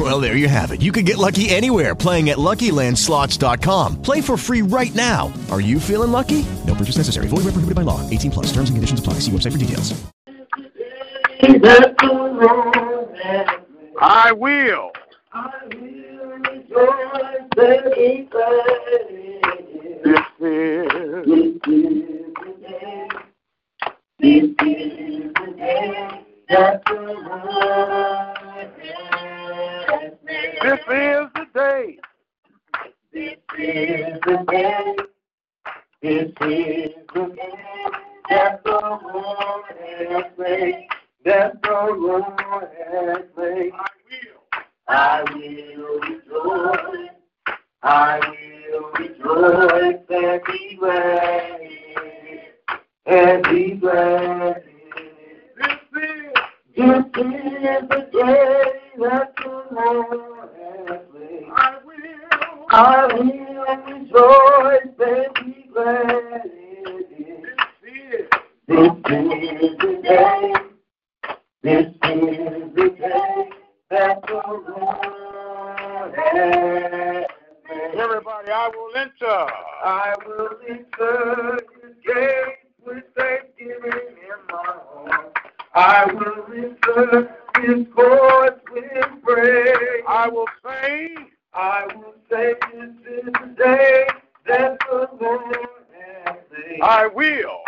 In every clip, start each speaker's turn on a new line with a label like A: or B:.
A: Well, there you have it. You can get lucky anywhere playing at LuckyLandSlots.com. Play for free right now. Are you feeling lucky? No purchase necessary. Void where prohibited by law. 18 plus. Terms and conditions apply. See website for details.
B: I will. This is this is the day.
C: This is the day. This is the day This is the day. This is the day that the Lord has made. That the Lord has made. I will rejoice. I will rejoice and be glad. And be glad.
B: This is
C: the day that the Lord has made.
B: I will.
C: I will rejoice and be glad.
B: This is
C: the day. This is the day that the Lord has
B: everybody. I will enter.
C: I will enter his gates with thanksgiving in my heart. I will enter his courts with praise.
B: I will sing.
C: I will say this is the day that the Lord has made.
B: I will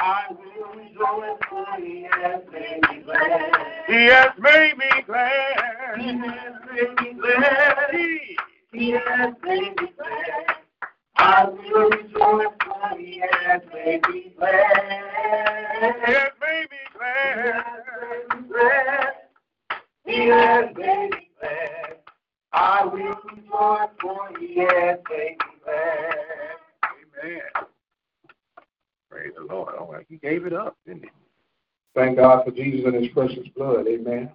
D: Jesus and his precious blood. Amen.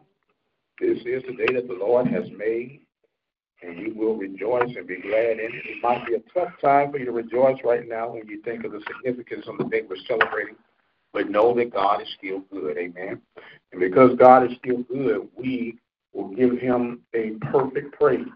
D: This is the day that the Lord has made, and you will rejoice and be glad in it. It might be a tough time for you to rejoice right now when you think of the significance of the day we're celebrating, but know that God is still good. Amen. And because God is still good, we will give him a perfect praise.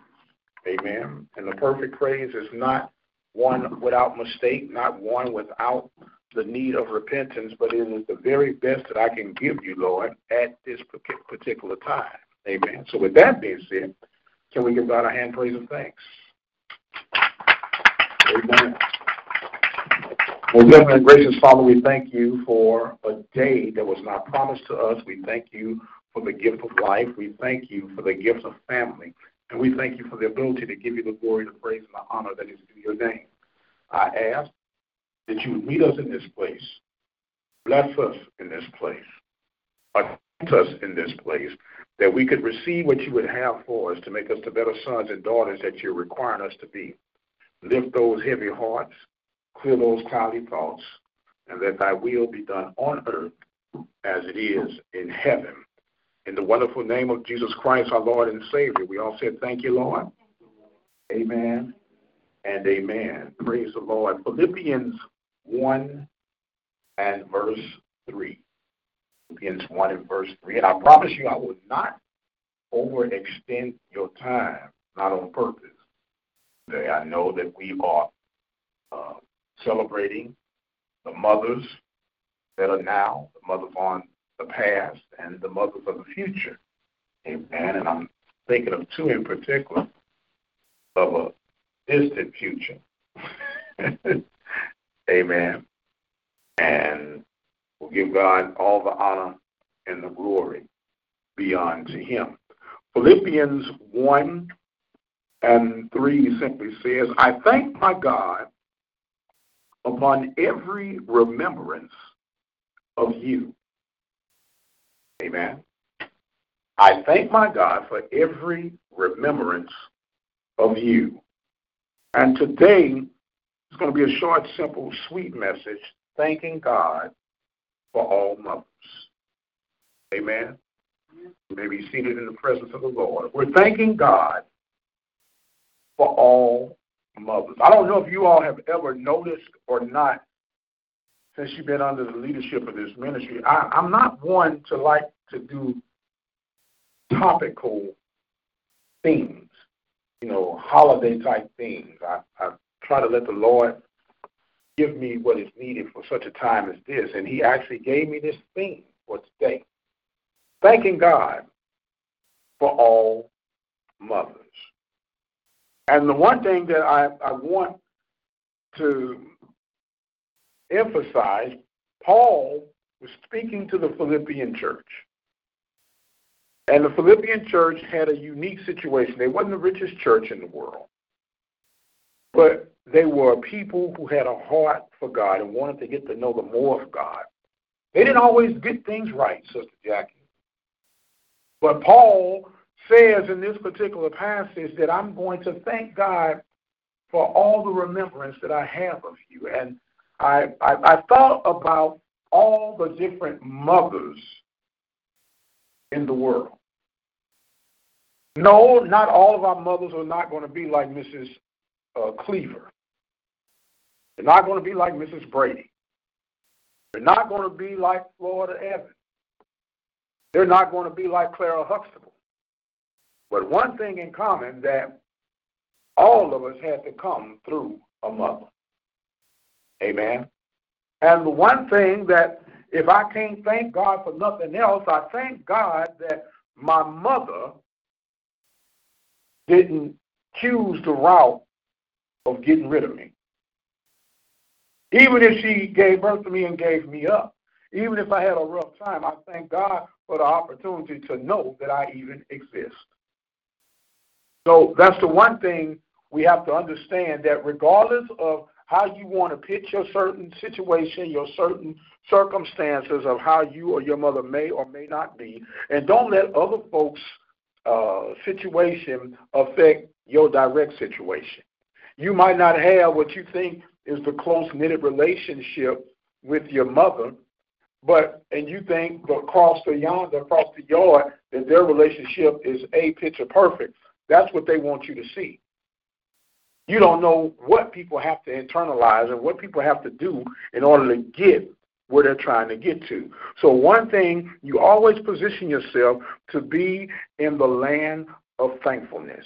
D: Amen. And the perfect praise is not one without mistake, not one without the need of repentance, but it is the very best that I can give you, Lord, at this particular time. Amen. So with that being said, can we give God a hand praise and thanks? Amen. Well, definitely, gracious Father, we thank you for a day that was not promised to us. We thank you for the gift of life. We thank you for the gift of family. And we thank you for the ability to give you the glory, the praise, and the honor that is due your name. I ask that you would meet us in this place. Bless us in this place. Anoint us in this place, that we could receive what you would have for us to make us the better sons and daughters that you're requiring us to be. Lift those heavy hearts, clear those cloudy thoughts, and that thy will be done on earth as it is in heaven. In the wonderful name of Jesus Christ, our Lord and Savior, we all said, Thank you, Lord. Amen and amen. Praise the Lord. Philippians 1 and verse 3. Philippians 1 and verse 3. And I promise you, I will not overextend your time, not on purpose. Today, I know that we are uh, celebrating the mothers that are now, the mothers on the past, and the mothers of the future. Amen. And I'm thinking of two in particular of a distant future. Amen. And we'll give God all the honor and the glory beyond to him. Philippians 1 and 3 simply says, I thank my God upon every remembrance of you. Amen. I thank my God for every remembrance of you. And today it's going to be a short, simple, sweet message thanking God for all mothers. Amen. You may be seated in the presence of the Lord. We're thanking God for all mothers. I don't know if you all have ever noticed or not since you've been under the leadership of this ministry. I, I'm not one to like to do topical themes, you know, holiday type things. I, I try to let the Lord give me what is needed for such a time as this. And He actually gave me this theme for today. Thanking God for all mothers. And the one thing that I, I want to emphasize, Paul was speaking to the Philippian church. And the Philippian church had a unique situation. They wasn't the richest church in the world. But they were people who had a heart for God and wanted to get to know the more of God. They didn't always get things right, Sister Jackie. But Paul says in this particular passage that I'm going to thank God for all the remembrance that I have of you. And I, I, I thought about all the different mothers in the world. No, not all of our mothers are not going to be like Mrs. Uh, Cleaver. They're not going to be like Mrs. Brady. They're not going to be like Florida Evans. They're not going to be like Clara Huxtable. But one thing in common that all of us had to come through a mother. Amen. And the one thing that if I can't thank God for nothing else, I thank God that my mother didn't choose the route of getting rid of me. Even if she gave birth to me and gave me up, even if I had a rough time, I thank God for the opportunity to know that I even exist. So that's the one thing we have to understand that regardless of how you want to pitch your certain situation, your certain circumstances of how you or your mother may or may not be, and don't let other folks' uh, situation affect your direct situation. You might not have what you think is the close knitted relationship with your mother, but and you think across the yonder, across the yard, that their relationship is a picture perfect. That's what they want you to see. You don't know what people have to internalize and what people have to do in order to get where they're trying to get to. So, one thing, you always position yourself to be in the land of thankfulness.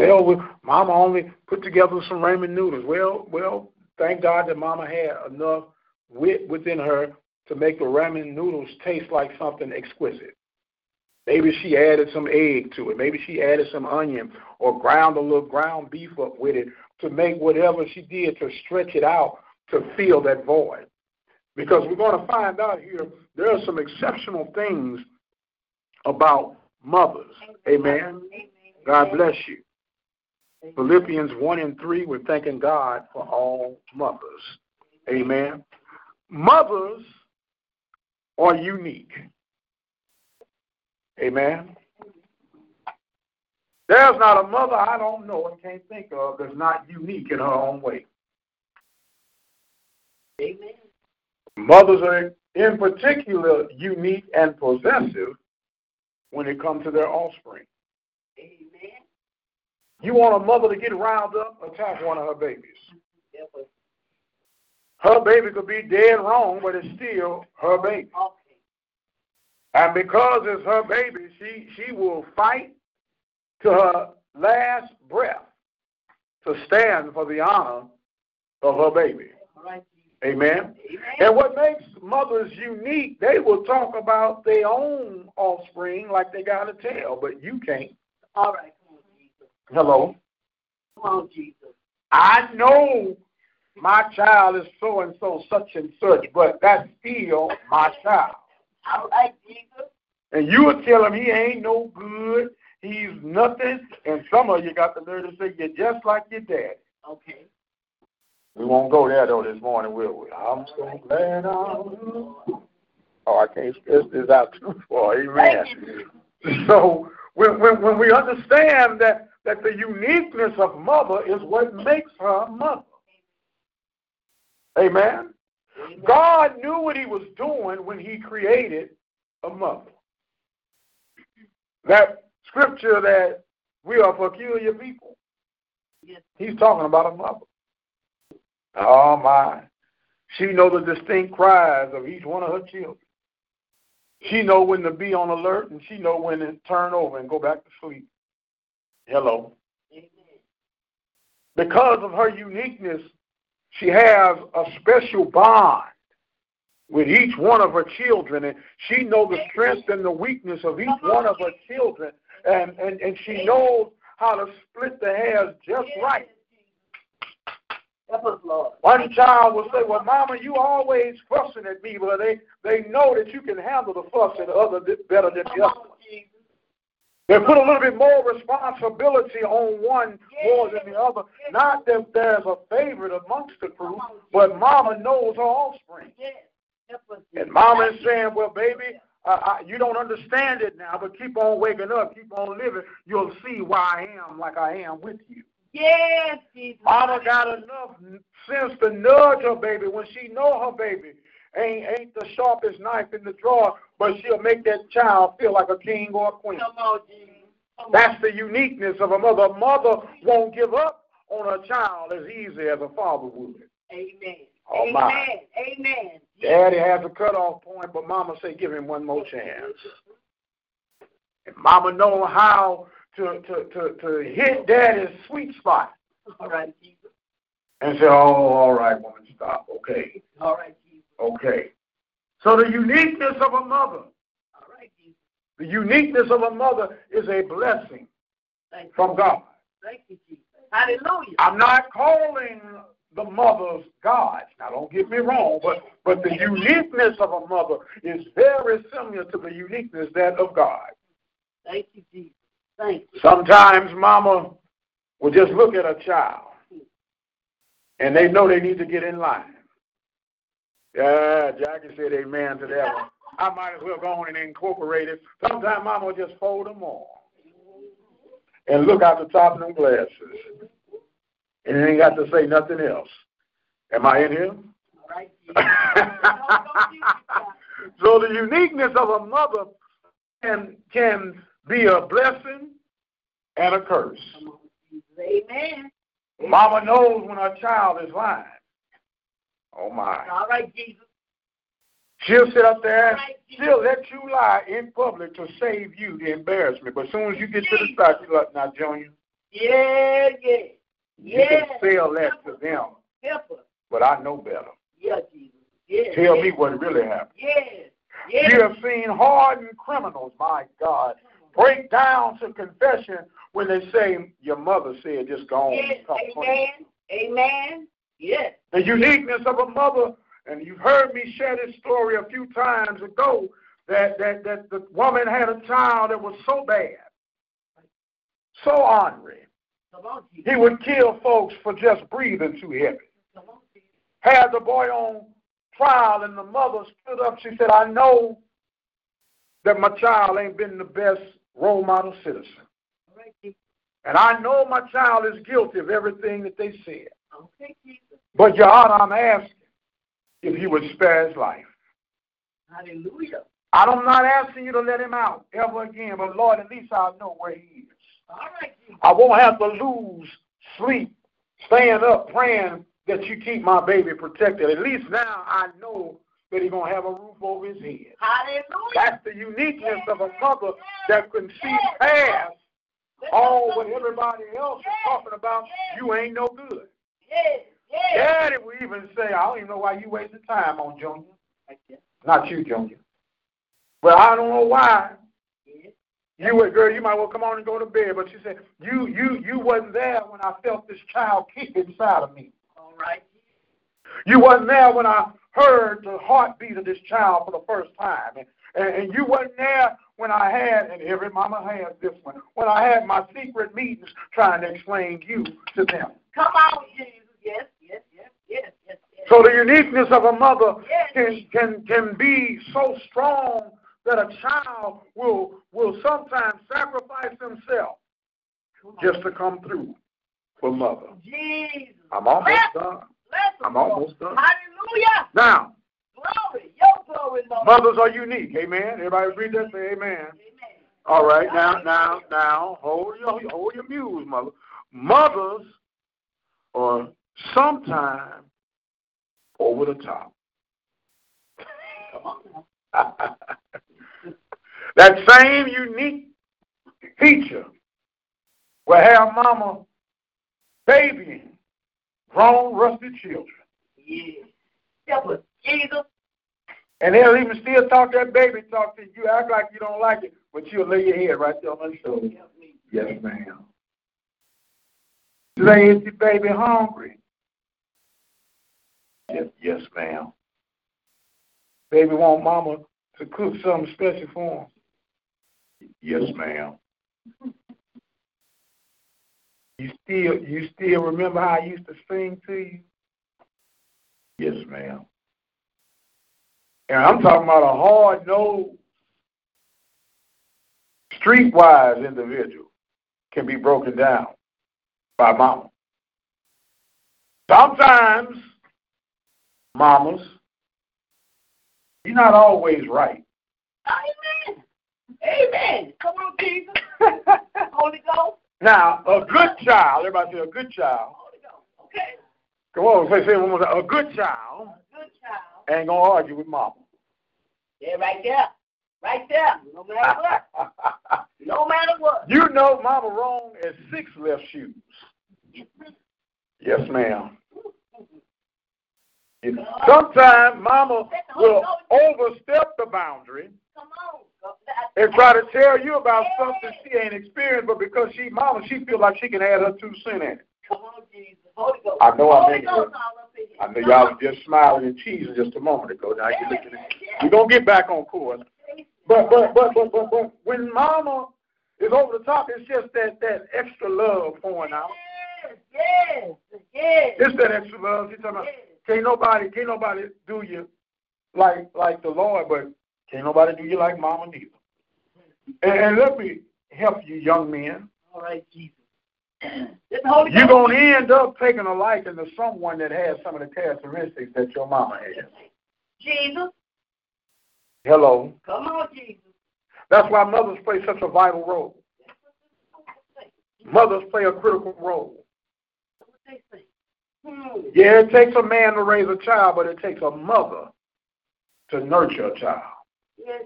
D: Well, Mama only put together some ramen noodles. Well, well, thank God that Mama had enough wit within her to make the ramen noodles taste like something exquisite. Maybe she added some egg to it. Maybe she added some onion or ground a little ground beef up with it to make whatever she did to stretch it out to fill that void. Because we're going to find out here there are some exceptional things about mothers. Amen. God bless you. Philippians 1 and 3, we're thanking God for all mothers. Amen. Mothers are unique. Amen. There's not a mother I don't know and can't think of that's not unique in her own way. Amen. Mothers are in particular unique and possessive when it comes to their offspring. Amen. You want a mother to get riled up, attack one of her babies. Her baby could be dead wrong, but it's still her baby. And because it's her baby, she, she will fight to her last breath to stand for the honor of her baby. Amen. Amen. And what makes mothers unique, they will talk about their own offspring like they got a tail, but you can't.
E: All right.
D: Hello.
E: Come on, Jesus.
D: I know my child is so and so, such and such, but that's still my child.
E: All right, Jesus.
D: And you would tell him he ain't no good, he's nothing, and some of you got the nerve to say you're just like your dad.
E: Okay.
D: We won't go there though this morning, will we? I'm so glad I'm. Oh, I can't stress this out too far. Amen. So when, when when we understand that that the uniqueness of mother is what makes her mother. Amen. God knew what he was doing when he created a mother. That scripture that we are peculiar people. He's talking about a mother. Oh my. She knows the distinct cries of each one of her children. She know when to be on alert and she know when to turn over and go back to sleep. Hello. Because of her uniqueness, she has a special bond with each one of her children, and she knows the strength and the weakness of each one of her children, and, and, and she knows how to split the hairs just right. One child will say, Well, Mama, you always fussing at me, but they, they know that you can handle the fussing other better than the other. They put a little bit more responsibility on one more than the other. Not that there's a favorite amongst the crew, but Mama knows her offspring. And Mama is saying, Well, baby, uh, I, you don't understand it now, but keep on waking up, keep on living. You'll see why I am like I am with you.
E: Yes, Jesus.
D: Mama got enough sense to nudge her baby when she know her baby ain't ain't the sharpest knife in the drawer, but she'll make that child feel like a king or a queen.
E: Come on, Jesus.
D: That's the uniqueness of a mother. A mother won't give up on her child as easy as a father would.
E: Amen.
D: Oh,
E: Amen.
D: my.
E: Amen.
D: Daddy has a cutoff point, but Mama say give him one more chance. And Mama know how to to to, to hit Daddy's sweet spot
E: All right, Jesus.
D: and say, "Oh, all right, woman, stop. Okay,
E: All right.
D: Okay." So the uniqueness of a mother,
E: All right, Jesus.
D: the uniqueness of a mother is a blessing from God.
E: Thank you, Jesus. Hallelujah.
D: I'm not calling the mothers gods. Now, don't get me wrong, but but the uniqueness of a mother is very similar to the uniqueness that of God.
E: Thank you, Jesus. Thank you.
D: Sometimes mama will just look at a child and they know they need to get in line. Yeah, Jackie said amen to that one. I might as well go on and incorporate it. Sometimes mama will just fold them all and look out the top of them glasses. And it ain't got to say nothing else. Am I in here?
E: Right,
D: so the uniqueness of a mother can can be a blessing and a curse.
E: Come on, Jesus. Amen.
D: Mama knows when her child is lying. Oh my.
E: All right, Jesus.
D: She'll sit up there and
E: Right.
D: she'll let you lie in public to save you the embarrassment. But as soon as you get to the side, she's like, now, Junior,
E: Yeah, yeah.
D: you
E: Yeah.
D: can sell that to them,
E: Help us.
D: but I know better.
E: Yeah, Jesus. Yeah.
D: Tell
E: yeah.
D: me what really happened.
E: Yeah. Yeah.
D: You have seen hardened criminals, my God, break down to confession when they say, Your mother said, just go on
E: Yes. Amen. Amen. Yes.
D: The uniqueness of a mother, and you've heard me share this story a few times ago, that, that, that the woman had a child that was so bad, so ornery. He would kill folks for just breathing too heavy.
E: Come on, Jesus.
D: Had the boy on trial, and the mother stood up. She said, I know that my child ain't been the best role model citizen.
E: All right, Jesus.
D: And I know my child is guilty of everything that they said. But, Your Honor, I'm asking if you would spare his life.
E: Hallelujah.
D: I'm not asking you to let him out ever again, but Lord, at least I'll know where he is.
E: All right,
D: I won't have to lose sleep, staying up, praying that you keep my baby protected. At least now I know that he's going to have a roof over his head.
E: Hallelujah.
D: That's the uniqueness of a mother that can see past all what everybody else is talking about. You ain't no good.
E: Yes. Yes.
D: Daddy will even say, I don't even know why you wasting time on Junior. Not you, Junior. But I don't know why. You were girl, you might well come on and go to bed. But she said, You you you wasn't there when I felt this child kick inside of me.
E: All right.
D: You wasn't there when I heard the heartbeat of this child for the first time. And, and, and you wasn't there when I had, and every mama has this one, when I had my secret meetings trying to explain you to them.
E: Come on, Jesus. Yes. Yes. Yes. Yes. Yes. yes.
D: So the uniqueness of a mother can can can be so strong that a child will will sometimes sacrifice himself just to come through for mother.
E: Jesus.
D: I'm almost
E: Bless-
D: done.
E: bless
D: I'm almost done.
E: Hallelujah.
D: Now,
E: Glory. Your glory, Lord.
D: Mothers are unique. Amen. Everybody read that? Say amen.
E: Amen.
D: All right. Now, now, now, hold your hold your muse, mother. Mothers are sometimes over the top. that same unique feature will have mama babying grown, rusty children.
E: Yeah. Jesus.
D: And they'll even still talk that baby talk to you, act like you don't like it, but you'll lay your head right there on her shoulder. Yes, ma'am. Today is the baby hungry? Yes, yes, ma'am. Baby want mama to cook something special for him. Yes, ma'am. You still you still remember how I used to sing to you? Yes, ma'am. And I'm talking about a hard nosed, streetwise individual can be broken down by mama. Sometimes, mamas, you're not always right.
E: Amen. Amen. Come on, Jesus. Holy Ghost.
D: Now, a good child, everybody say a good child.
E: Holy Ghost. Okay.
D: Come on, say, say one more time. A good child
E: Good child.
D: ain't gonna argue with mama.
E: Yeah, right there. Right there. No matter what. No matter what.
D: you know mama wrong as six left shoes. Yes, ma'am. Sometimes mama will overstep the boundary and try to tell you about something she ain't experienced, but because she mama, she feel like she can add her two cent in it.
E: Come on, Jesus.
D: I know I'm making
E: Ghost
D: it.
E: all up in here.
D: I know y'all was just smiling and cheesing just a moment ago. Now you're looking at me. we're gonna get back on course. But but but but but, but when mama is over the top, it's just that that extra love pouring out.
E: Yes, yes, yes.
D: It's that extra love. She's talking about. Can't nobody can't nobody do you like like the Lord, but can't nobody do you like mama neither. And, and let me help you, young men.
E: All right, Jesus. It's the Holy
D: You're gonna end up taking a liking to someone that has some of the characteristics that your mama has.
E: Jesus.
D: Hello.
E: Come on, Jesus.
D: That's why mothers play such a vital role. Mothers play a critical role. Yeah, it takes a man to raise a child, but it takes a mother to nurture a child.
E: Yes.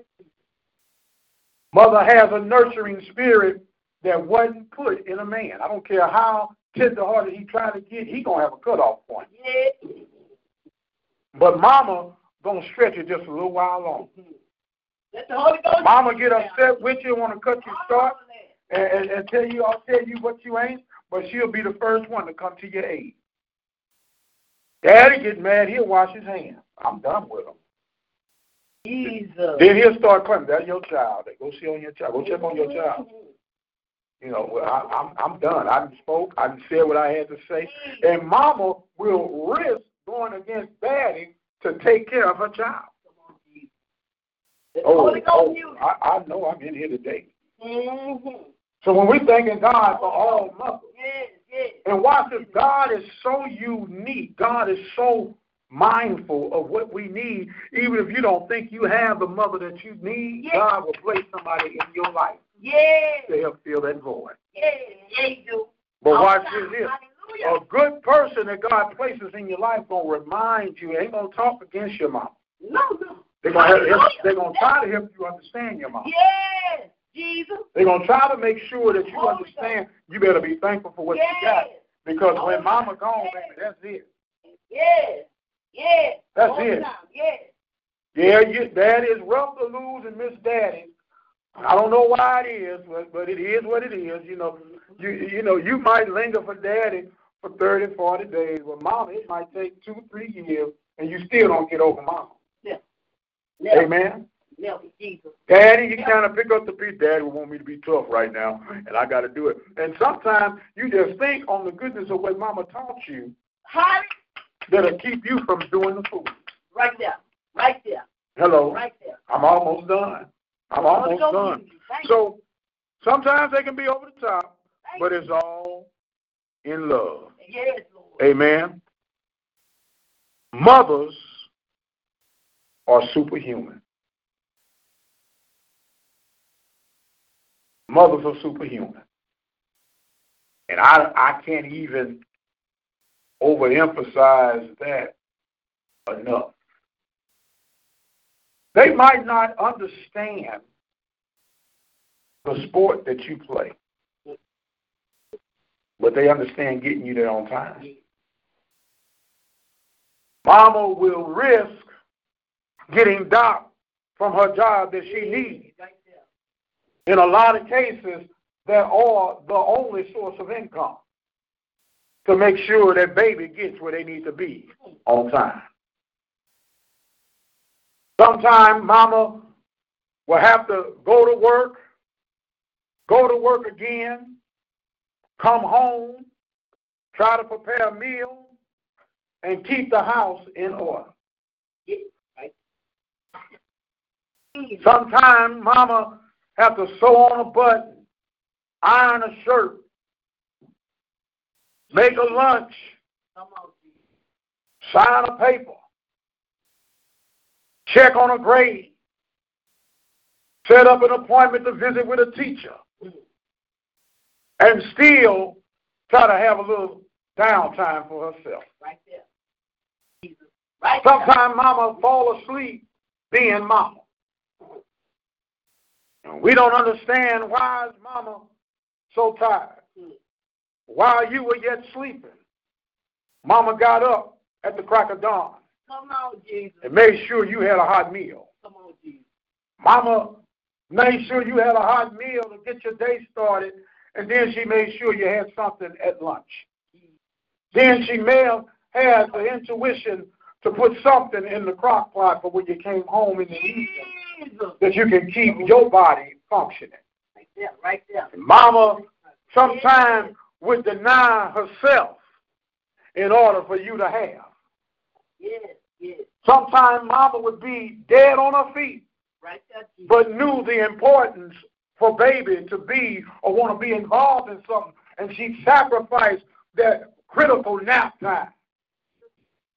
D: Mother has a nurturing spirit that wasn't put in a man. I don't care how tenderhearted he try to get, he gonna have a cutoff point.
E: Yes.
D: But mama gonna stretch it just a little while longer.
E: Let the Holy Ghost.
D: Mama get upset with you, want to cut you short, and, and, and tell you, I'll tell you what you ain't, but she'll be the first one to come to your aid. Daddy get mad, he'll wash his hands. I'm done with him.
E: Jesus.
D: Then he'll start claiming, that's your child. Go see on your child. Go check on your child. You know, well, I, I'm I'm done. I spoke. I said what I had to say. And mama will risk going against daddy to take care of her child. Oh, oh I, I know I'm in here today.
E: Mm-hmm.
D: So when we're thanking God for all mothers. And watch this, God is so unique. God is so mindful of what we need. Even if you don't think you have the mother that you need,
E: Yes.
D: God will place somebody in your life
E: Yes.
D: to help fill that void.
E: Yes. Yes, you.
D: But watch this
E: Hallelujah.
D: A good person that God places in your life gonna remind you, ain't gonna talk against your mom.
E: No, no.
D: They're gonna help, they're gonna try to help you understand your mom.
E: Yes, Jesus.
D: They're gonna try to make sure that you
E: oh,
D: understand you better be thankful for what
E: yes.
D: you got. Because when oh, mama gone,
E: yes.
D: baby, that's it.
E: Yes. Yes.
D: That's
E: All
D: it.
E: time. Yes.
D: Yeah, you, daddy is rough to lose and miss daddy. I don't know why it is, but, but it is what it is. You know, you you know, you might linger for daddy for 30, 40 days. But mama, it might take two, three years, and you still don't get over mama.
E: Never.
D: Amen. Daddy, you kind of pick up the piece. Daddy would want me to be tough right now, and I got to do it. And sometimes you just think on the goodness of what mama taught you
E: Holly,
D: that'll keep you from doing the food.
E: right there. Right there.
D: Hello.
E: Right there.
D: I'm almost done. I'm almost
E: Ghost
D: done.
E: use you. Thank you.
D: So sometimes they can be over the top,
E: Thank
D: but it's all in love.
E: Yes, Lord.
D: Amen. Mothers are superhuman. Mothers are superhuman. And I, I can't even overemphasize that enough. They might not understand the sport that you play, but they understand getting you there on time. Mama will risk getting docked from her job that she needs. In a lot of cases, they are the only source of income to make sure that baby gets where they need to be on time. Sometimes mama will have to go to work, go to work again, come home, try to prepare a meal, and keep the house in order. Sometimes mama have to sew on a button, iron a shirt, make a lunch, sign a paper, check on a grade, set up an appointment to visit with a teacher, and still try to have a little downtime for herself.
E: Right there. Right
D: Sometimes mama fall asleep being mama. We don't understand why is mama so tired. While you were yet sleeping, mama got up at the crack of dawn
E: Come on, Jesus.
D: and made sure you had a hot meal.
E: Come on, Jesus.
D: Mama made sure you had a hot meal to get your day started, and then she made sure you had something at lunch. Then she may have had the intuition to put something in the crock pot for when you came home in the evening
E: Jesus.
D: that you can keep your body functioning.
E: Right there, right there.
D: Mama sometimes would deny herself in order for you to have.
E: Yes, yes.
D: Sometimes mama would be dead on her feet,
E: Right there,
D: but knew the importance for baby to be or want to be involved in something, and she sacrificed that critical nap time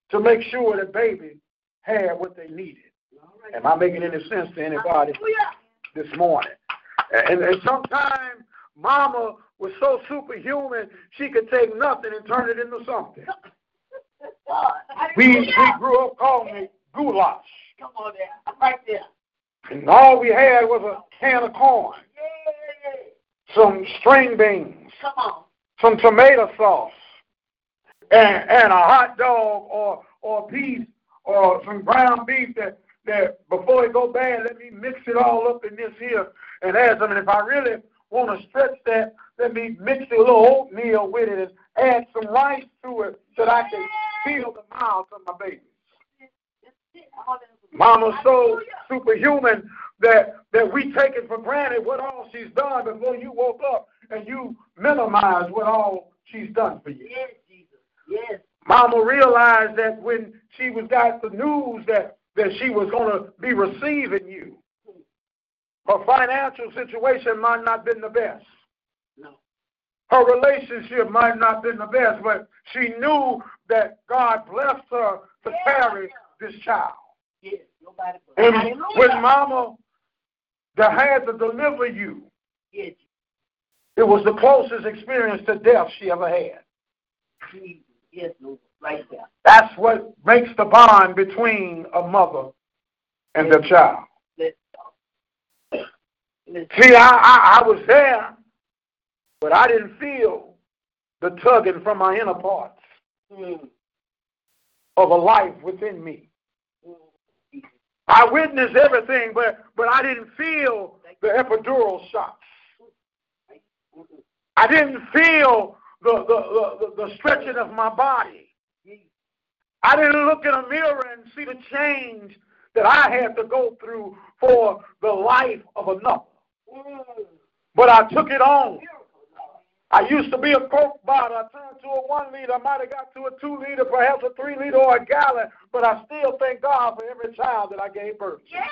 D: to make sure that baby had what they needed. Am I making any sense to anybody this morning? And, and sometimes mama was so superhuman she could take nothing and turn it into something. We we grew up calling it goulash.
E: Come on there. Right there.
D: And all we had was a can of corn, some string beans,
E: Come on.
D: some tomato sauce, and, and a hot dog or or a piece or some ground beef that, that before it go bad, let me mix it all up in this here and add some. And if I really want to stretch that, let me mix a little oatmeal with it and add some rice to it so that I can feel the mouth of my baby. Mama's so superhuman that that we take it for granted what all she's done before you woke up, and you minimize what all she's done for you.
E: Yes, Jesus. Yes.
D: Mama realized that when she was got the news that that she was going to be receiving you, her financial situation might not have been the best.
E: No.
D: Her relationship might not have been the best, but she knew that God blessed her to carry this child.
E: Yes. Nobody but.
D: And
E: Hallelujah.
D: when mama that had to deliver you,
E: Yes,
D: it was the closest experience to death she ever had.
E: Yes, Lord. Right there.
D: That's what makes the bond between a mother and their child.
E: Let's go. Let's
D: See, I, I, I was there, but I didn't feel the tugging from my inner parts
E: Mm.
D: of a life within me.
E: Mm.
D: I witnessed everything, but, but I didn't feel the epidural shots.
E: Mm.
D: I didn't feel the, the, the, the stretching of my body. I didn't look in a mirror and see the change that I had to go through for the life of another. But I took it on. I used to be a Coke bottle. I turned to a one liter. I might have got to a two liter, perhaps a three liter or a gallon. But I still thank God for every child that I gave birth to.
E: Yes.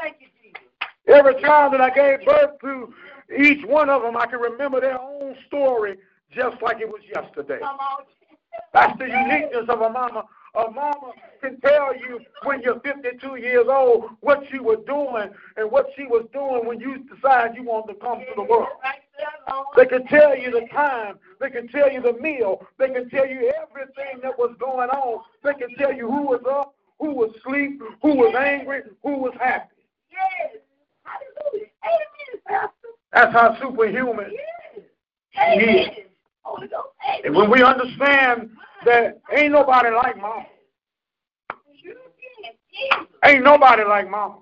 E: Thank you, Jesus.
D: Every child that I gave birth to, each one of them, I can remember their own story just like it was yesterday. That's the uniqueness of a mama. A mama can tell you when you're 52 years old what she was doing and what she was doing when you decided you wanted to come to the world. They can tell you the time. They can tell you the meal. They can tell you everything that was going on. They can tell you who was up, who was asleep, who was angry, who was happy.
E: Yes. Hallelujah. Amen, Pastor.
D: That's how superhuman
E: Yes.
D: she is.
E: Amen. Holy Ghost.
D: And when we understand that ain't nobody like mama, ain't nobody like mama.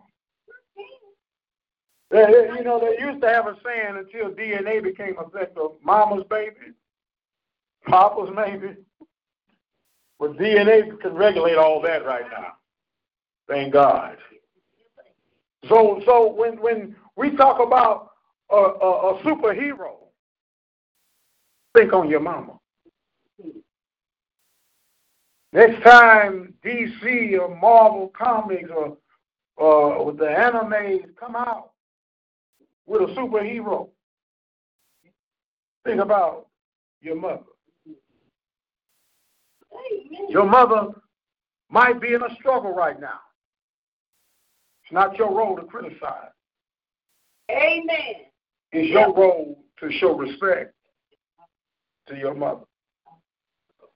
D: You know, they used to have a saying until DNA became of mama's baby, papa's maybe. But DNA can regulate all that right now. Thank God. So, so when when we talk about a, a, a superhero, think on your mama. Next time DC or Marvel Comics or uh, the animes come out with a superhero, think about your mother. Your mother might be in a struggle right now. It's not your role to criticize.
E: Amen.
D: It's your role to show respect to your mother.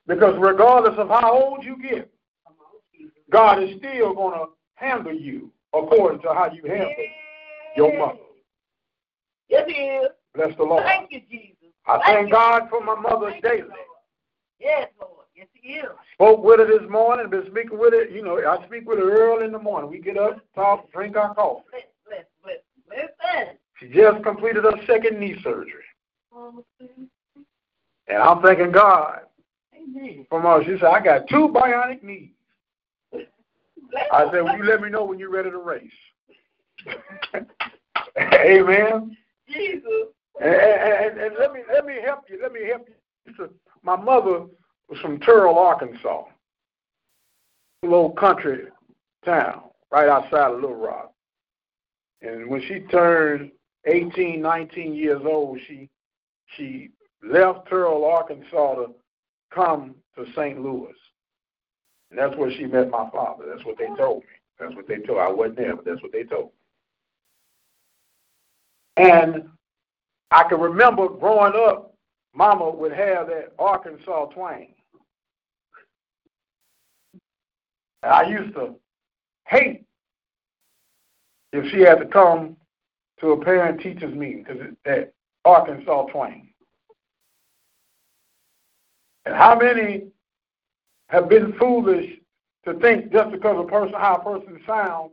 D: Because regardless of how old you get, God is still going to handle you according to how you handle your mother.
E: Yes, He is.
D: Bless the Lord.
E: Thank you, Jesus.
D: I thank God for my mother daily.
E: Yes, Lord. Yes, He is.
D: Spoke with her this morning, been speaking with her. You know, I speak with her early in the morning. We get up, talk, drink our coffee.
E: Bless, bless, bless. Listen.
D: She just completed her second knee surgery. Oh, And I'm thanking God
E: Amen.
D: from her. She said, I got two bionic knees. I said, Will you let me know when you're ready to race? Amen.
E: Jesus.
D: And, and, and let me let me help you. Let me help you. My mother was from Tull, Arkansas, little country town right outside of Little Rock. And when she turned 18, 19 years old, she she left Tull, Arkansas to come to St. Louis. And that's where she met my father. That's what they told me. That's what they told. I wasn't there, but that's what they told me. And I can remember growing up, Mama would have that Arkansas twang. And I used to hate if she had to come to a parent teachers meeting because that Arkansas twang. And how many have been foolish to think just because a person how a person sounds,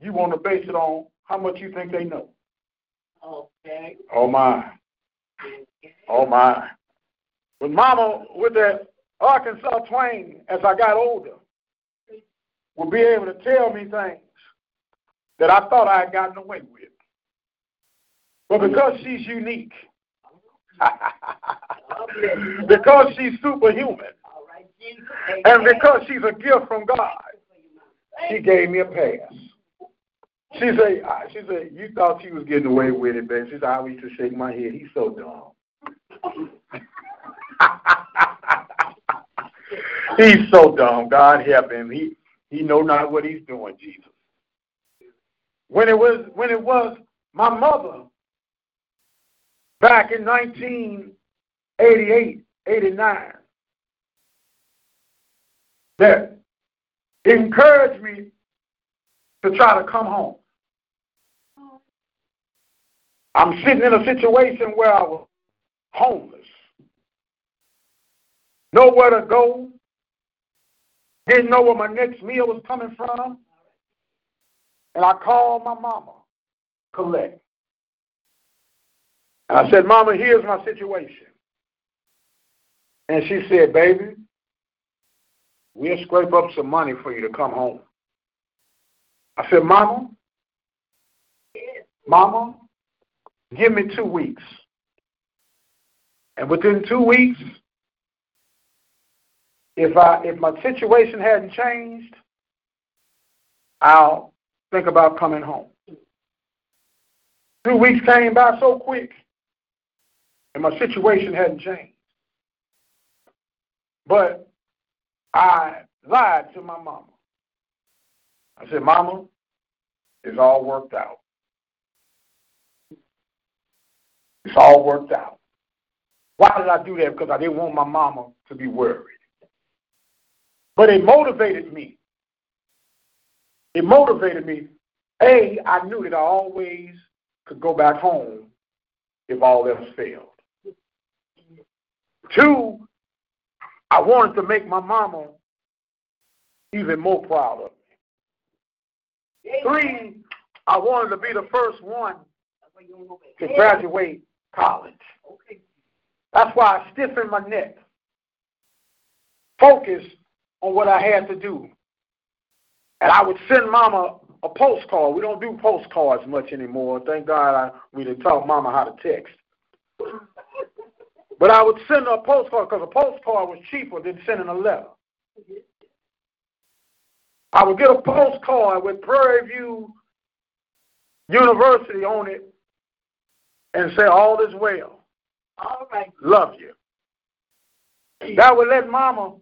D: you want to base it on how much you think they know.
E: Okay.
D: Oh my. Oh my. But mama with that Arkansas twang as I got older would be able to tell me things that I thought I had gotten away with. But because she's unique, because she's superhuman, and because she's a gift from God, she gave me a pass. She said, she said, you thought she was getting away with it, baby. She said, I used to shake my head. He's so dumb. he's so dumb. God help him. He he know not what he's doing, Jesus. When it was when it was my mother back in 1988, 89, that encouraged me to try to come home. I'm sitting in a situation where I was homeless, nowhere to go, didn't know where my next meal was coming from. And I called my mama, Colette. I said, Mama, here's my situation. And she said, Baby, we'll scrape up some money for you to come home. I said, Mama, Mama, give me two weeks. And within two weeks, if I if my situation hadn't changed, I'll think about coming home. Two weeks came by so quick, and my situation hadn't changed. But I lied to my mama. I said, Mama, it's all worked out. It's all worked out. Why did I do that? Because I didn't want my mama to be worried. But it motivated me. It motivated me. A, I knew that I always could go back home if all else failed. Two, I wanted to make my mama even more proud of me. Three, I wanted to be the first one to graduate college. That's why I stiffened my neck. Focus on what I had to do. And I would send mama a postcard. We don't do postcards much anymore. Thank God I, we did taught mama how to text. But I would send her a postcard because a postcard was cheaper than sending a letter. I would get a postcard with Prairie View University on it and say, All is well.
E: All right.
D: Love you. That would let mama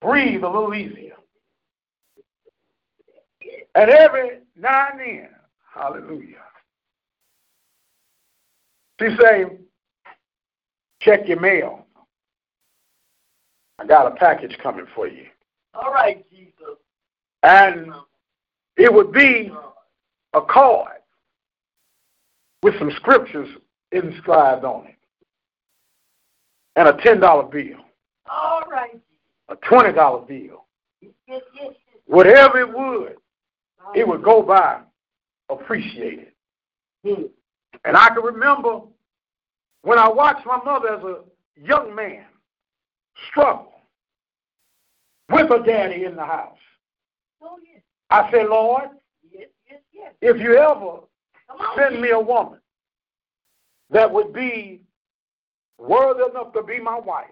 D: breathe a little easier. And every now and then, hallelujah, she say, check your mail. I got a package coming for you.
E: All right, Jesus.
D: And it would be a card with some scriptures inscribed on it. And a $10 bill.
E: All right.
D: A $20 bill.
E: Yes, yes, yes.
D: Whatever it would, it would go by appreciated. And I can remember when I watched my mother as a young man struggle with her daddy in the house.
E: Oh, yes.
D: I said, Lord,
E: Yes, yes, yes.
D: if you ever send me a woman that would be worthy enough to be my wife,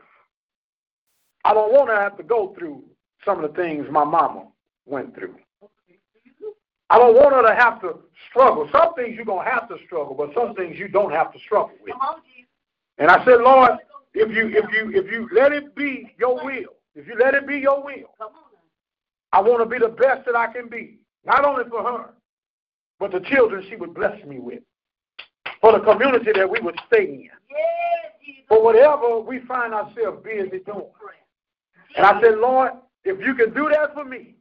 D: I don't want her to have to go through some of the things my mama went through. I don't want her to have to struggle. Some things you're going to have to struggle, but some things you don't have to struggle with.
E: Come on, Jesus.
D: And I said, Lord, if you if you if you let it be your will, if you let it be your will,
E: Come on. now.
D: I want to be the best that I can be. Not only for her, but the children she would bless me with. For the community that we would stay in. For whatever we find ourselves busy doing. And I said, Lord, if you can do that for me,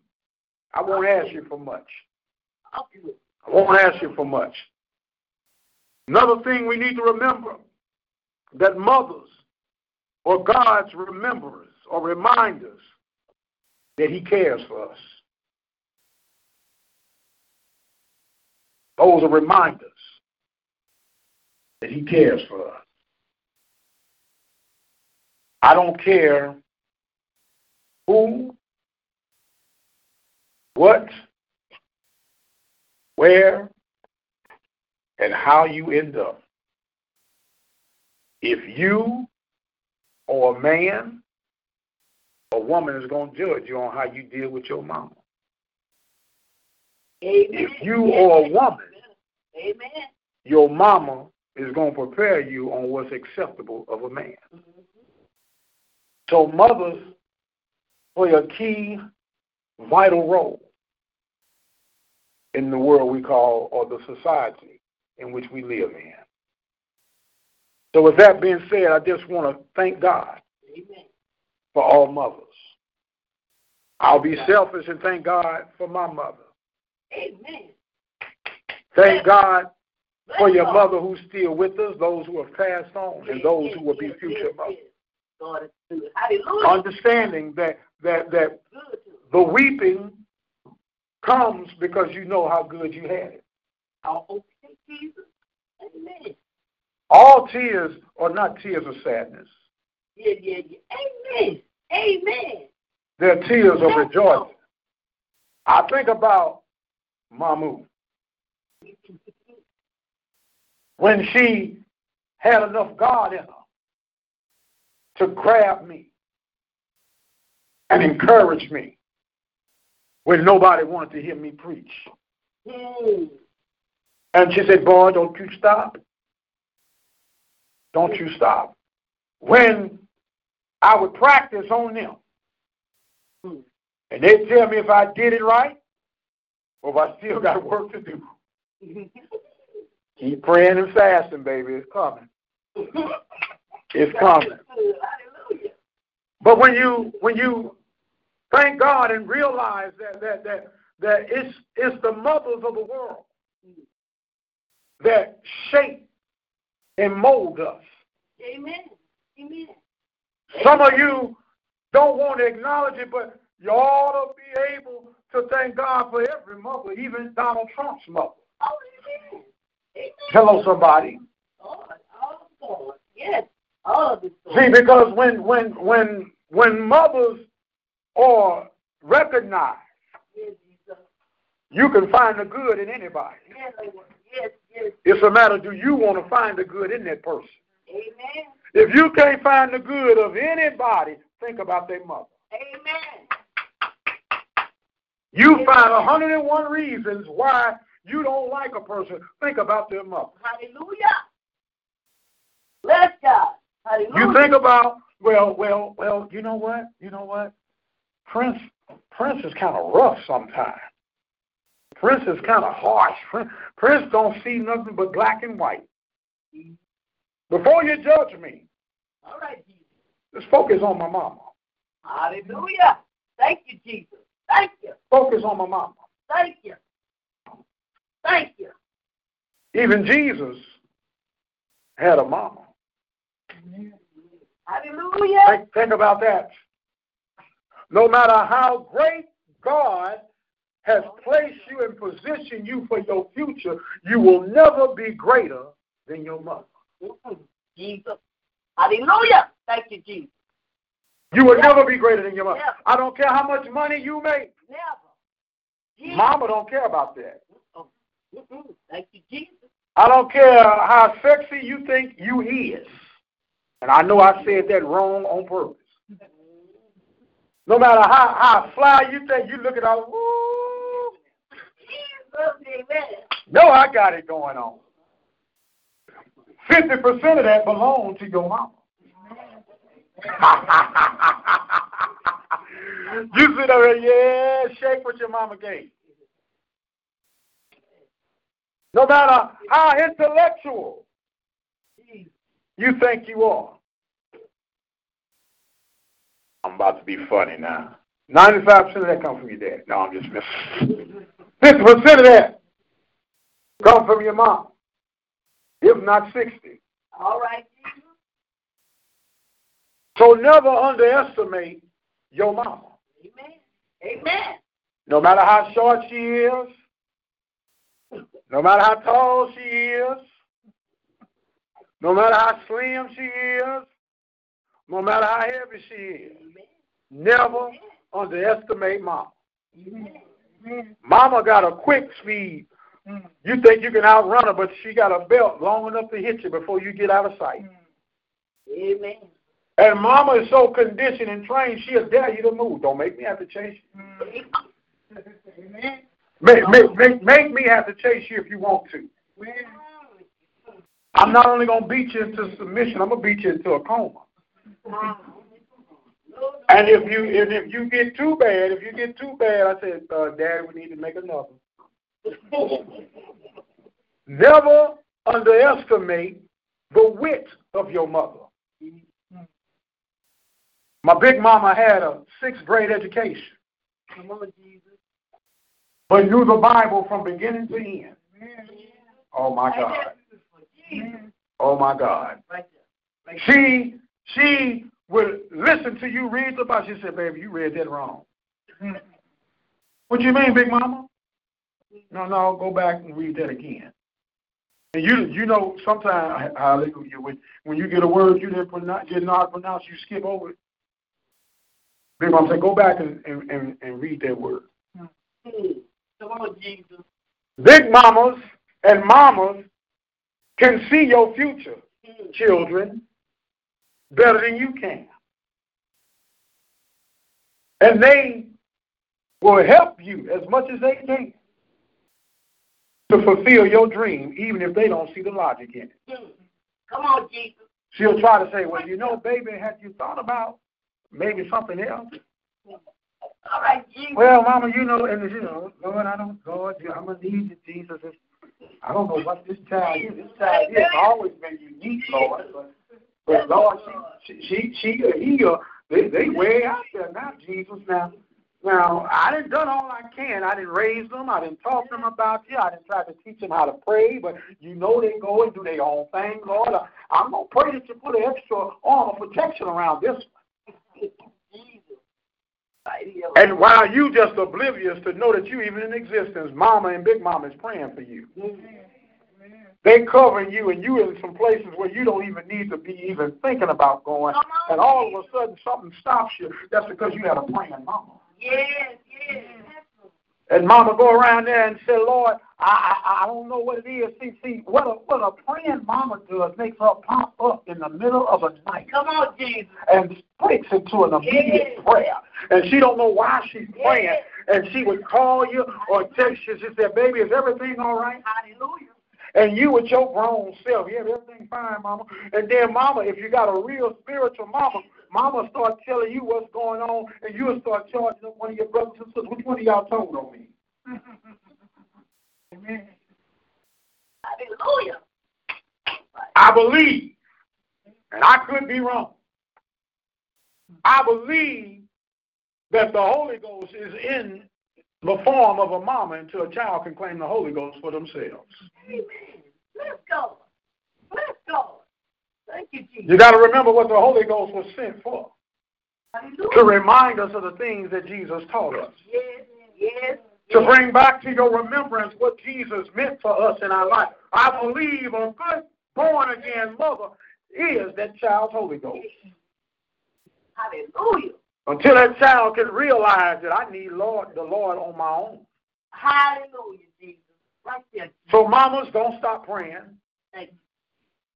D: I won't ask you for much.
E: I'll do it.
D: I won't ask you for much. Another thing we need to remember that mothers are God's rememberers or reminders that He cares for us. Those are reminders that He cares for us. I don't care who, what, where, and how you end up. If you or a man or woman is going to judge you on how you deal with your mama.
E: Amen.
D: If you
E: Yes.
D: or a woman,
E: Amen.
D: your mama is going to prepare you on what's acceptable of a man. Mm-hmm. So mothers play a key, vital role in the world we call, or the society in which we live in. So with that being said, I just want to thank God
E: Amen.
D: for all mothers. I'll be selfish and thank God for my mother.
E: Amen.
D: Thank God for your mother who's still with us, those who have passed on, and those who will be future mothers.
E: yes. God is good. Hallelujah.
D: Understanding that that that
E: Good to us.
D: the weeping comes because you know how good you had it.
E: Oh. Amen.
D: All tears are not tears of sadness.
E: Yeah, yeah, yeah. Amen. Amen.
D: They're tears of rejoicing. I think about Mamu when she had enough God in her to grab me and encourage me when nobody wanted to hear me preach.
E: Hmm.
D: And she said, Boy, don't you stop. Don't you stop. When I would practice on them, and they'd tell me if I did it right Well, I still got work to do. Keep praying and fasting, baby. It's coming. It's coming. But when you when you thank God and realize that that that that it's it's the mothers of the world that shape and mold us.
E: Amen. Amen.
D: Some of you don't want to acknowledge it, but you ought to be able to thank God for every mother, even Donald Trump's mother.
E: Oh, amen. Amen.
D: Hello, somebody.
E: Of Yes. All of it.
D: See, because when when when when mothers are recognized,
E: Yes,
D: you can find the good in anybody.
E: Yes, yes.
D: It's a matter do you want to find the good in that person?
E: Amen.
D: If you can't find the good of anybody, think about their mother.
E: Amen.
D: You find 101 reasons why you don't like a person. Think about their mother.
E: Hallelujah. Bless God. Hallelujah.
D: You think about well, well, well. You know what? You know what? Prince, Prince is kind of rough sometimes. Prince is kind of harsh. Prince, Prince don't see nothing but black and white. Before you judge me,
E: All right, Jesus.
D: just focus on my mama.
E: Hallelujah. Thank you, Jesus. Thank you.
D: Focus on my mama.
E: Thank you. Thank you.
D: Even Jesus had a mama.
E: Hallelujah.
D: Think, think about that. No matter how great God has placed you and positioned you for your future, you will never be greater than your mother.
E: Mm-mm. Jesus. Hallelujah. Thank you, Jesus.
D: You will never be greater than your mother.
E: Never.
D: I don't care how much money you make.
E: Never. Jesus.
D: Mama don't care about that.
E: Mm-mm. Thank you, Jesus.
D: I don't care how sexy you think you is. And I know I said that wrong on purpose. Mm-hmm. No matter how, how fly you think you look at all, woo,
E: Jesus. Amen.
D: No, I got it going on. Fifty percent of that belongs to your mama. you sit over there, yeah, shake what your mama gave. No matter how intellectual you think you are. I'm about to be funny now. 95% of that comes from your dad. No, I'm just messing. 50% of that comes from your mom, if not 60.
E: All right,
D: So never underestimate your mama.
E: Amen. Amen.
D: No matter how short she is, no matter how tall she is, no matter how slim she is, no matter how heavy she is, never underestimate mama. Mama got a quick speed. Mm. You think you can outrun her, but she got a belt long enough to hit you before you get out of sight. Mm.
E: Amen.
D: And mama is so conditioned and trained, she'll dare you to move. Don't make me have to chase you. Mm.
E: Amen.
D: Make, oh. make, make, make me have to chase you if you want to. I'm not only going to beat you into submission, I'm going to beat you into a coma. And if you and if you get too bad, if you get too bad, I said, uh, Daddy, we need to make another. Never underestimate the wit of your mother. My big mama had a sixth grade education, but knew the Bible from beginning to end. Oh my God. Oh my God. She she would listen to you read the Bible. She said, "Baby, you read that wrong." What you mean, Big Mama? No, no, go back and read that again. And you you know sometimes hallelujah when when you get a word you didn't pronounce did not pronounce you skip over it. Big Mama said, "Go back and and, and, and read that word."
E: Jesus.
D: Big mamas and mamas can see your future, children, better than you can. And they will help you as much as they can to fulfill your dream, even if they don't see the logic in it.
E: Mm. Come on, Jesus.
D: She'll try to say, well, you know, baby, have you thought about maybe something else?
E: All right, Jesus.
D: Well, Mama, you know, and you know, Lord, I don't, Lord, I'm gonna need you, Jesus. I don't know what this child is. This child has always been unique, Lord. But, but Lord, she, she, she, he, uh, they, they way out there now, Jesus. Now, now, I didn't done all I can. I didn't raise them. I didn't talk to them about you. I didn't try to teach them how to pray. But you know they go and do their own thing, Lord. I'm gonna pray that you put an extra arm of protection around this one. And while you just oblivious to know that you even in existence, Mama and Big Mama is praying for you. They covering you, and you in some places where you don't even need to be even thinking about going. And all of a sudden, something stops you. That's because you had a praying mama.
E: Yes, yes.
D: And mama go around there and say, Lord, I, I I don't know what it is. See, see, what a what a praying mama does makes her pop up in the middle of a night.
E: Come on, Jesus.
D: And breaks into an immediate
E: Yes.
D: prayer. And she don't know why she's praying.
E: Yes.
D: And she would call you or text you. She said, Baby, is everything all right?
E: Hallelujah.
D: And you with your grown self, yeah, everything fine, mama. And then mama, if you got a real spiritual mama, mama start telling you what's going on, and you'll start charging up one of your brothers and sisters. Which one of y'all told on me? Amen.
E: Hallelujah.
D: I believe, and I could be wrong. I believe that the Holy Ghost is in the form of a mama until a child can claim the Holy Ghost for themselves.
E: Amen. Let's go. Let's go. Thank you, Jesus.
D: You got to remember what the Holy Ghost was sent for
E: Hallelujah.
D: to remind us of the things that Jesus taught us.
E: Yes, yes.
D: to bring back to your remembrance what Jesus meant for us in our life. I believe a good born again mother is that child's Holy Ghost.
E: Hallelujah.
D: Until that child can realize that I need Lord the Lord on my own.
E: Hallelujah, Jesus. Right there.
D: So mamas don't stop praying.
E: Thank you.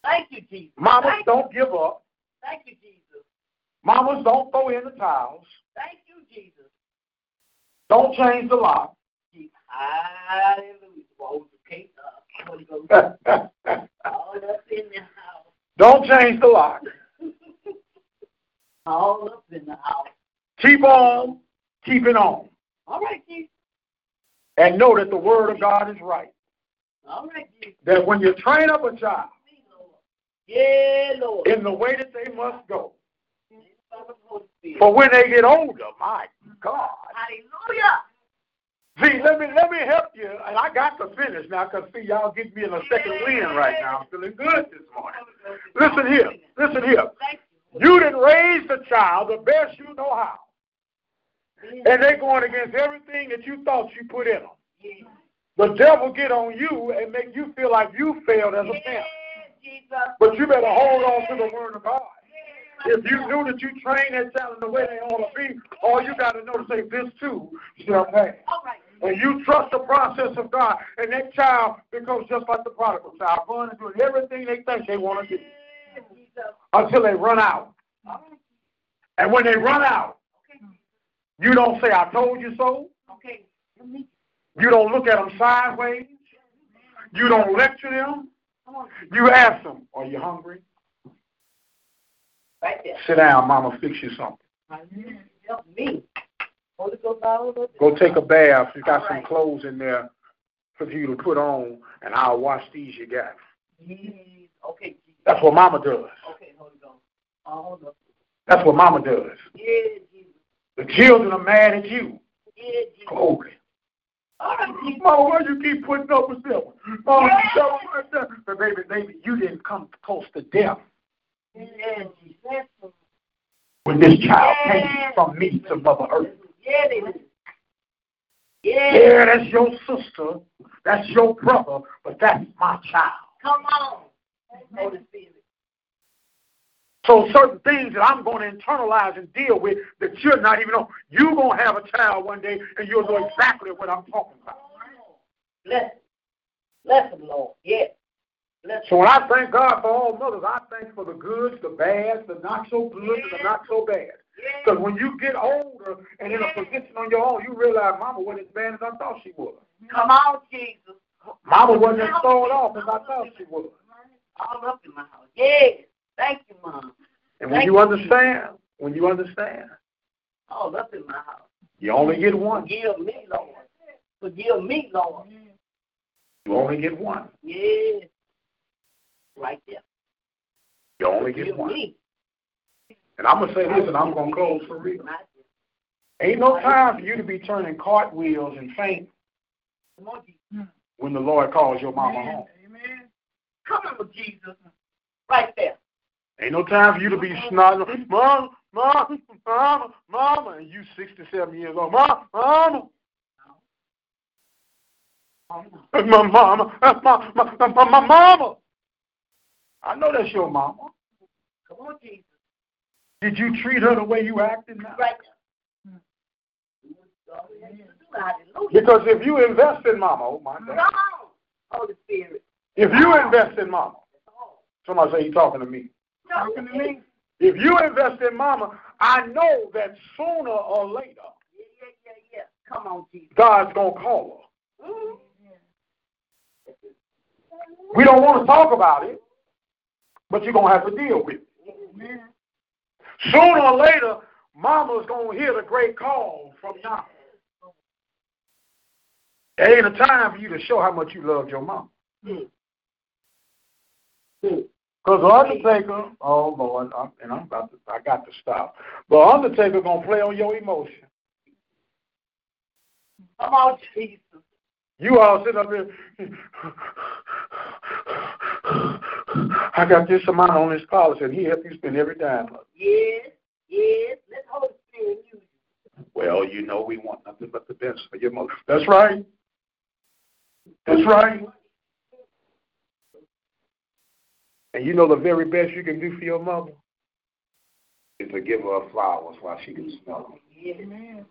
E: Thank you, Jesus.
D: Mamas
E: Thank
D: don't give up.
E: Thank you, Jesus.
D: Mamas don't throw in the towels.
E: Thank you, Jesus.
D: Don't change the lock.
E: Jesus. Hallelujah. Hold the cake up. Holy Ghost. All up in the house.
D: don't change the lock.
E: All up in the house.
D: Keep on keeping on.
E: All right, Jesus.
D: And know that the word of God is right.
E: All right, Jesus.
D: That when you train up a child
E: Yeah, Lord.
D: in the way that they must go, For when they get older, my God.
E: Hallelujah.
D: See, let me let me help you, and I got to finish now, because see, y'all get me in a second wind right now. I'm feeling good this morning. Listen here, listen here. You didn't raise the child the best you know how. And they going against everything that you thought you put in them.
E: Yes.
D: The devil get on you and make you feel like you failed as a parent. But you better hold on to the word of God. If you knew that you trained that child in the way they ought to be, all you got to know to say, this too shall pass.
E: Right.
D: And you trust the process of God, and that child becomes just like the prodigal child, going and doing everything they think they want to do until they run out. And when they run out. You don't say, I told you so.
E: Okay.
D: You don't look at them sideways. You don't lecture them. You ask them, Are you hungry?
E: Right there.
D: Sit down, Mama, fix you something.
E: Help me. Holy Ghost all over.
D: Go take a bath. You got
E: All
D: some
E: right.
D: clothes in there for you to put on, and I'll wash these you got.
E: Okay,
D: That's what Mama does.
E: Okay. All up.
D: That's what Mama does. The children are mad at you. Glory.
E: All right, Jesus.
D: Mama, why you keep putting up with them? Mama,
E: Yeah.
D: you tell them right there. But baby, baby, you didn't come close to death when this child came from me to Mother Earth.
E: Yeah, they. Yeah.
D: Yeah, that's your sister. That's your brother, but that's my child.
E: Come on.
D: So certain things that I'm going to internalize and deal with that you're not even on. You're going to have a child one day, and you'll know exactly what I'm talking about.
E: Bless. Bless him, Lord. Yes. Bless.
D: So when I thank God for all mothers, I thank for the goods, the bads, the not so good, and the not so bad. Because when you get older and in a position on your own, you realize Mama wasn't as bad as I thought she was.
E: Come on, Jesus.
D: Mama wasn't as thrown off as I thought she was.
E: All up in my house. Yes. Thank you, Mom.
D: And when you understand, when you understand,
E: All up in my house.
D: You only get one.
E: Forgive me, Lord. Forgive me, Lord.
D: You only get one.
E: Yeah. Right there.
D: You only get one.
E: me.
D: And I'm gonna say this, and I'm gonna close for real. Ain't no time for you to be turning cartwheels and faint
E: Come on, Jesus.
D: when the Lord calls your mama home.
E: Amen. Come on, Jesus. Right there.
D: Ain't no time for you to be snogging, mom, mom, mama, mama, and you 67 years old, mom, mama. That's my mama. That's my, my, my, my, my mama. I know that's your mama.
E: Come on, Jesus.
D: Did you treat her the way you acted now?
E: Right
D: Because if you invest in mama, oh my God.
E: Holy Spirit.
D: If you invest in mama, somebody say you talking to me.
E: Talking to me.
D: If you invest in mama, I know that sooner or later,
E: Yeah, yeah, yeah. Come on, Jesus.
D: God's going to call her.
E: Mhm.
D: We don't want to talk about it, but you're going to have to deal with it.
E: Amen.
D: Sooner or later, mama's going to hear the great call from. There ain't a time for you to show how much you loved your mom.
E: Mm.
D: Because the Undertaker, oh Lord, I'm, and I'm about to, I got to stop. The Undertaker gonna play on your emotion.
E: Come on, Jesus.
D: You all sitting up here. I got this amount on this policy, and he help you spend every dime.
E: Yes, yes. Let Holy Spirit use you.
D: Well, you know we want nothing but the best for your mother. That's right. That's right. And you know the very best you can do for your mother is to give her flowers while she can smell them.
E: Amen.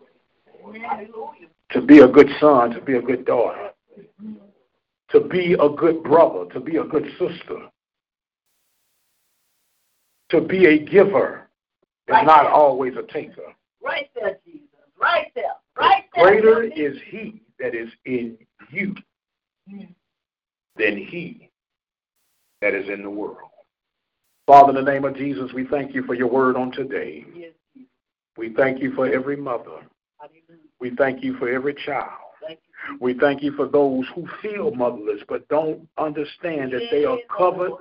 D: To be a good son, to be a good daughter, to be a good brother, to be a good sister, to be a giver, and not always a taker.
E: Right there, Jesus. Right there. Right there.
D: Greater is he that is in you than he that is in the world. Father, in the name of Jesus, we thank you for your word on today.
E: Yes,
D: We thank you for every mother.
E: Hallelujah.
D: We thank you for every child.
E: Thank.
D: We thank you for those who feel motherless but don't understand that they are covered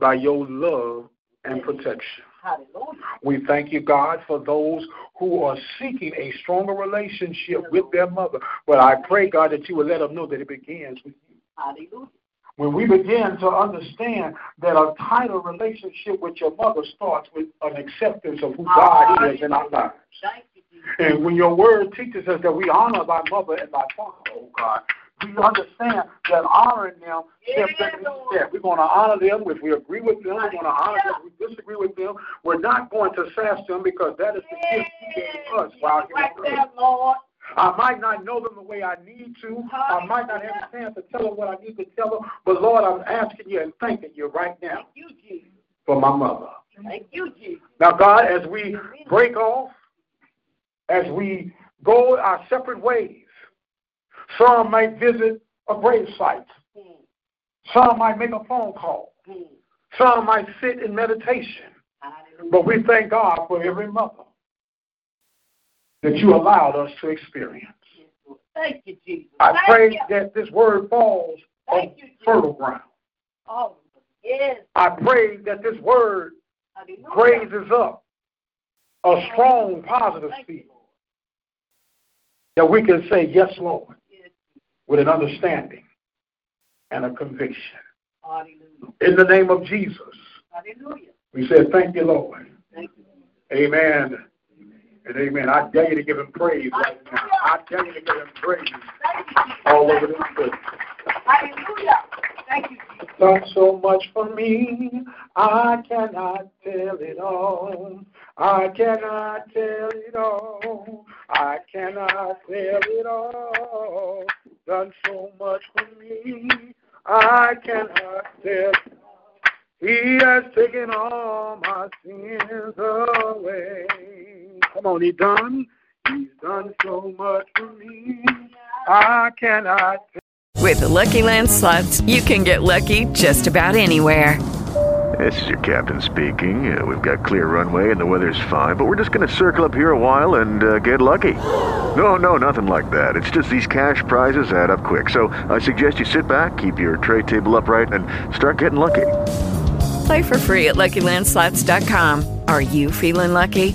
D: by your love and protection.
E: Hallelujah.
D: We thank you, God, for those who are seeking a stronger relationship with their mother. But I pray, God, that you will let them know that it begins with you.
E: Hallelujah.
D: When we begin to understand that a tighter relationship with your mother starts with an acceptance of who God is in our lives.
E: Thank you, Jesus.
D: And when your word teaches us that we honor thy mother and thy father, oh God, we understand that honoring them simply
E: Lord.
D: that we're going to honor them if we agree with them. We're going to honor them if we disagree with them. We're not going to sass them because that is the gift you gave us while you
E: Right there, Lord.
D: I might not know them the way I need to. I might not have a chance to tell them what I need to tell them. But Lord, I'm asking you and thanking you right now
E: you,
D: for my mother.
E: Thank you, Jesus.
D: Now, God, as we break off, as we go our separate ways, some might visit a grave site. Some might make a phone call.
E: Hmm.
D: Some might sit in meditation. But we thank God for every mother that you allowed us to experience.
E: Thank you, Jesus.
D: I
E: Thank
D: pray
E: you.
D: that this word falls on
E: you,
D: fertile ground.
E: Oh, yes.
D: I pray that this word
E: Hallelujah.
D: raises up a strong, positive
E: Thank
D: seed that we can say, Yes, Lord,
E: Yes.
D: with an understanding and a conviction.
E: Hallelujah.
D: In the name of Jesus,
E: Hallelujah.
D: we say, Thank you, Lord.
E: Thank you.
D: Amen. And amen. I dare you to give him praise right now. I dare you to give him praise
E: Thank you, Jesus.
D: all over this place.
E: Hallelujah. Thank you,
D: done so much for me. I cannot tell it all. I cannot tell it all. I cannot tell it all. Done so much for me. I cannot tell. He has taken all my sins away. Come on, he done. He's done so much for me. I cannot
F: With the Lucky Land slots, you can get lucky just about anywhere.
A: This is your captain speaking. Uh, we've got clear runway and the weather's fine, but we're just going to circle up here a while and uh, get lucky. No, no, nothing like that. It's just these cash prizes add up quick. So I suggest you sit back, keep your tray table upright, and start getting lucky.
G: Play for free at LuckyLandSlots.com. Are you feeling lucky?